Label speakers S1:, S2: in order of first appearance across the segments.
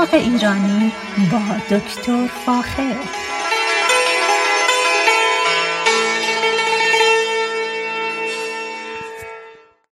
S1: باغ ایرانی با دکتر فاخر.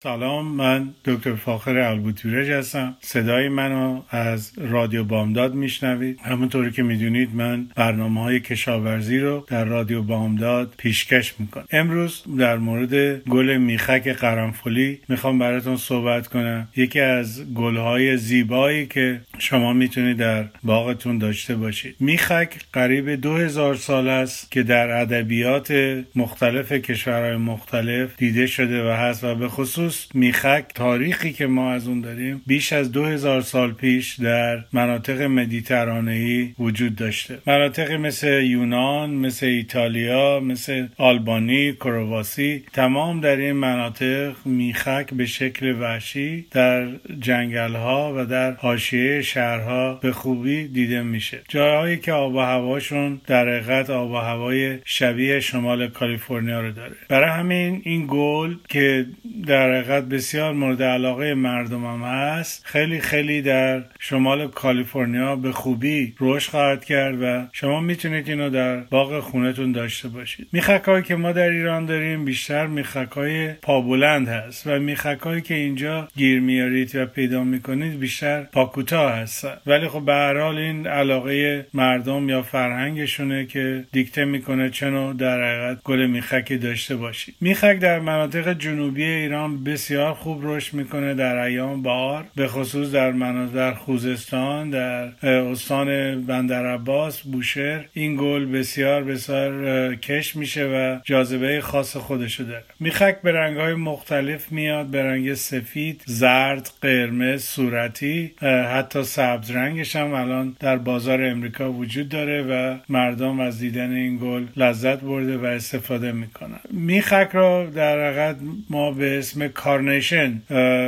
S2: سلام من دکتر فاخر البوتورج هستم. صدای منو از رادیو بامداد میشنوید. همونطوری که می‌دونید من برنامه های کشاورزی رو در رادیو بامداد پیشکش می‌کنم. امروز در مورد گل میخک قرنفلی می‌خوام براتون صحبت کنم. یکی از گل های زیبایی که شما می‌تونید در باغتون داشته باشید. میخک قریب دو هزار سال است که در ادبیات مختلف کشورهای مختلف دیده شده و هست و به خصوص میخک تاریخی که ما از اون داریم بیش از دو هزار سال پیش در مناطق مدیترانهی وجود داشته. مناطق مثل یونان مثل ایتالیا مثل آلبانی کرواسی تمام در این مناطق میخک به شکل وحشی در جنگل ها و در حاشیه شهرها به خوبی دیده میشه. جاهایی که آب و هواشون در حقیقت آب و هوای شبیه شمال کالیفرنیا رو داره. برای همین این گل که در حقیقت بسیار مورد علاقه مردم هم هست. خیلی خیلی در شمال کالیفرنیا به خوبی رشد خواهد کرد و شما می‌تونید اینو در باغ خونتون داشته باشید. میخکایی که ما در ایران داریم بیشتر میخکای پابلند هست و میخکایی که اینجا گیر میارید و پیدا می‌کنید بیشتر پاکوتا هستن. ولی خب به هر حال این علاقه مردم یا فرهنگشونه که دیکته می‌کنه چنو در حقیقت گل میخکی داشته باشید. میخک در مناطق جنوبی ایران بسیار خوب رشد می‌کنه در ایام بهار به خصوص در مناطق در خوزستان در استان بندر عباس بوشهر. این گل بسیار بسیار کش میشه و جاذبه خاص خودشو داره. میخک به رنگ های مختلف میاد به رنگ سفید زرد قرمز صورتی حتی سبز رنگش هم الان در بازار امریکا وجود داره و مردم از دیدن این گل لذت برده و استفاده می‌کنن. میخک را در حقیقت ما به اسم carnation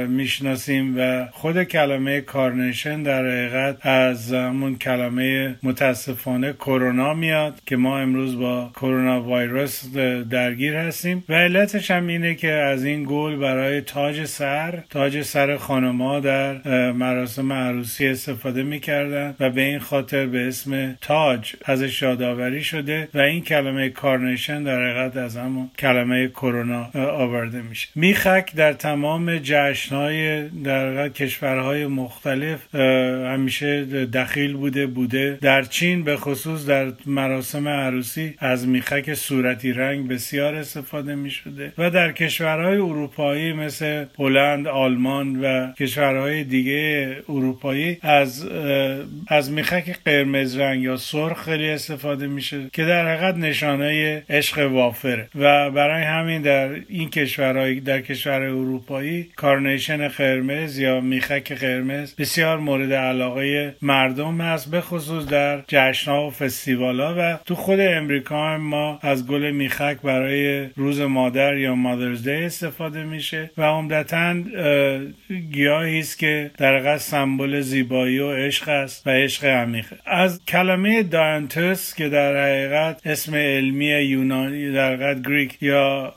S2: می‌شناسیم و خود کلمه carnation در حقیقت از همون کلمه متاسفانه کرونا میاد که ما امروز با کرونا ویروس درگیر هستیم. و علتش هم اینه که از این گل برای تاج سر تاج سر خانما در مراسم عروسی استفاده می‌کردن و به این خاطر به اسم تاج ازش یادآوری شده و این کلمه کارنیشن در حقیقت از همون کلمه کرونا آورده میشه. میخک در تمام جشنهای در کشورهای مختلف همیشه دخیل بوده بوده. در چین به خصوص در مراسم عروسی از میخک صورتی رنگ بسیار استفاده می شده و در کشورهای اروپایی مثل هلند آلمان و کشورهای دیگه اروپایی از از میخک قرمز رنگ یا سرخ خیلی استفاده میشه که در حقیقت نشانه عشق وافره. و برای همین در این کشورهای در کشور اروپایی کارنیشن قرمز یا میخک قرمز بسیار مورد علاقه مردم هست به خصوص در جشنها و فستیوالا و تو خود امریکا هم ما از گل میخک برای روز مادر یا مادرز دی استفاده میشه و عمدتا گیاهی است که در سمبل زیبایی و عشق است و عشق عمیقه از کلمه داینتوس که در حقیقت اسم علمی یونانی در حقیقت گریک یا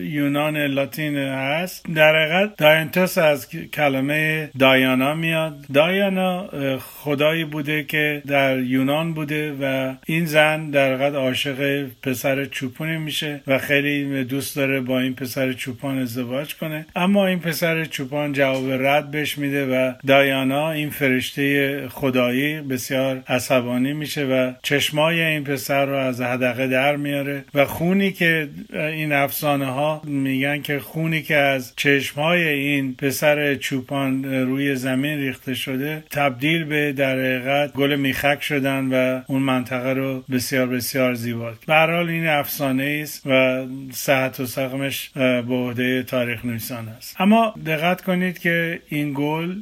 S2: یونان لاتین هست در حقیقت داینتوس از کلمه دایانا میاد. دایانا خدایی بوده که در یونان بوده و این زن در حقیقت عاشق پسر چوپونی میشه و خیلی دوست داره با این پسر چوپان ازدواج کنه. اما این پسر چوپان جواب رد بهش میده و دایانا این فرشته خدایی بسیار عصبانی میشه و چشمای این پسر رو از حدقه در میاره و خونی که این افسانه ها میگن که خونی که از چشمهای این پسر چوپان روی زمین ریخته شده تبدیل به در حقیقت گل میخک شدن و اون منطقه رو بسیار بسیار زیبا به حال این افسانه است و صحت و سقمش به عهده تاریخ نویسان است. اما دقت کنید که این گل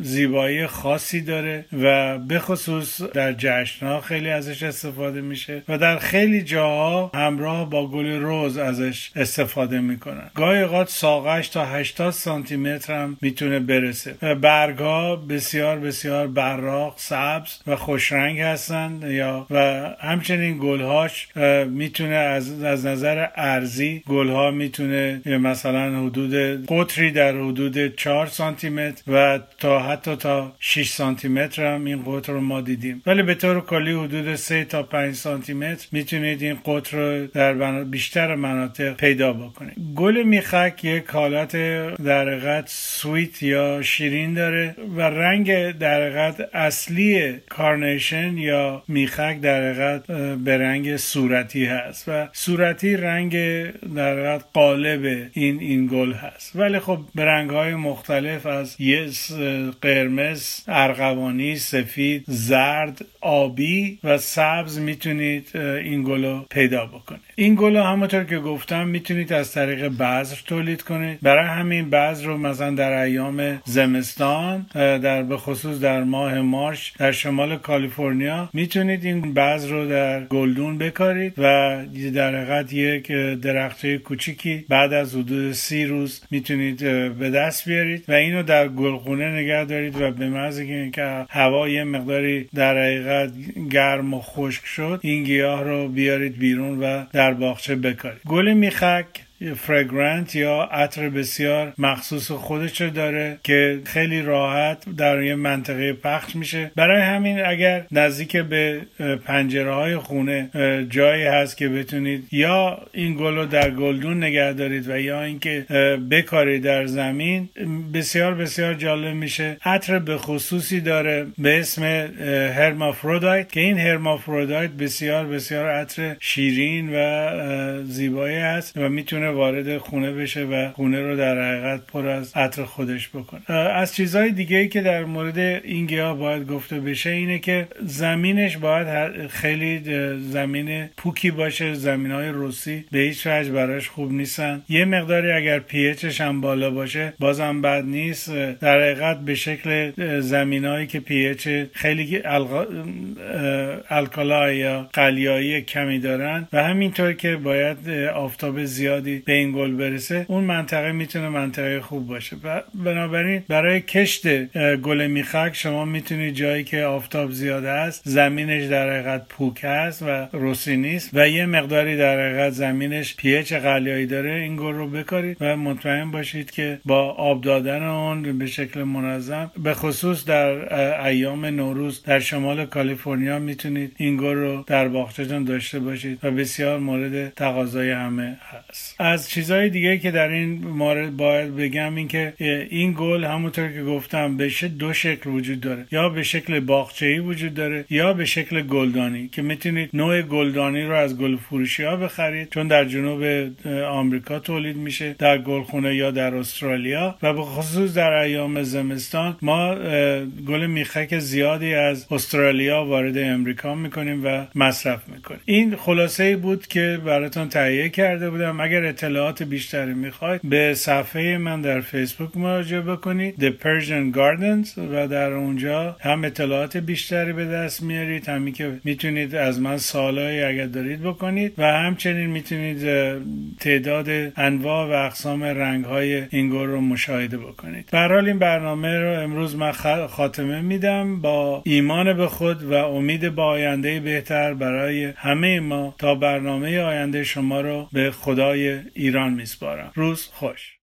S2: زیبایی خاصی داره و به خصوص در جشنها خیلی ازش استفاده میشه و در خیلی جاها همراه با گل روز ازش استفاده می‌کنن. گاهی اوقات واقعش تا 80 سانتی متر هم می‌تونه برسه. برگ ها بسیار بسیار براق سبز و خوشرنگ هستند یا و همچنین گلهاش می‌تونه از, از نظر ارزی گلها می‌تونه مثلا حدود قطری در حدود 4 سانتی متر و تا حتی تا 6 سانتی متر هم این قطر رو ما دیدیم. ولی به طور کلی حدود 3 تا 5 سانتی متر می‌تونید این قطر رو در بیشتر مناطق پیدا بکنید. گل میخک یک حالت در سویت یا شیرین داره و رنگ در اصلی carnation یا میخک در به رنگ صورتی هست و صورتی رنگ در قالب این این گل هست. ولی خب به رنگ های مختلف از یه قرمز ارغوانی سفید زرد آبی و سبز می‌تونید این گل رو پیدا بکنید. این گل همونطور که گفتم می‌تونید از طریق بذر تولید برای همین بذر رو مثلا در ایام زمستان در به خصوص در ماه مارچ در شمال کالیفرنیا می‌تونید این بذر رو در گلدون بکارید و در حقیقت یک درخته کوچیکی بعد از حدود سی روز می‌تونید به دست بیارید و اینو در گلخونه نگه دارید و به محض که هوا یه مقداری در حقیقت گرم و خشک شد این گیاه رو بیارید بیرون و در باغچه بکارید. گل میخک فرگرانت یا عطر بسیار مخصوص خودش رو داره که خیلی راحت در یه منطقه پخش میشه. برای همین اگر نزدیک به پنجره های خونه جایی هست که بتونید یا این گل رو در گلدون نگه دارید و یا اینکه بکارید در زمین بسیار بسیار جالب میشه. عطر به خصوصی داره به اسم هرمافرودایت که این هرمافرودایت بسیار بسیار عطر شیرین و زیبایی است و می‌تونه وارد خونه بشه و خونه رو در حقیقت پر از عطر خودش بکنه. از چیزهای دیگه ای که در مورد این گیاه باید گفته بشه اینه که زمینش باید خیلی زمین پوکی باشه زمین های روسی به هیچ وجه براش خوب نیستن. یه مقداری اگر پیچش هم بالا باشه بازم بد نیست. در حقیقت به شکل زمین هایی که پیچ خیلی الکالا یا قلیایی کمی دارن و همینطور که باید آفتاب زیادی به این گل برسه اون منطقه می‌تونه منطقه خوب باشه. بنابراین برای کشت گل میخک شما می‌تونید جایی که آفتاب زیاده است زمینش در حقیقت پوک است و روسی نیست و یه مقداری در حقیقت زمینش پیچ قلیایی داره. این گل رو بکارید و مطمئن باشید که با آب دادن اون به شکل منظم به خصوص در ایام نوروز در شمال کالیفرنیا می‌تونید این گل رو در باغچه‌تون داشته باشید و بسیار مورد تقاضای همه هست. از چیزهای دیگه که در این مورد باید بگم این که این گل همونطور که گفتم به دو شکل وجود داره. یا به شکل باغچه‌ای وجود داره یا به شکل گلدانی که می‌تونید نوع گلدانی رو از گل فروشی ها بخرید چون در جنوب آمریکا تولید میشه در گلخونه یا در استرالیا و به خصوص در ایام زمستان ما گل میخک زیادی از استرالیا وارد امریکا می‌کنیم و مصرف می‌کنیم. این خلاصه بود که براتون تهیه کرده بودم. اگر اطلاعات بیشتری می‌خواید به صفحه من در فیسبوک مراجعه بکنید The Persian Gardens و در اونجا هم اطلاعات بیشتری به دست میارید. همین که می‌تونید از من سوالایی اگر دارید بکنید و همچنین می‌تونید تعداد انواع و اقسام رنگ های اینگور رو مشاهده بکنید. برحال این برنامه رو امروز من خاتمه میدم. با ایمان به خود و امید با آینده بهتر برای همه ما تا برنامه آینده شما رو به خدای ایران میسپارم. روز خوش.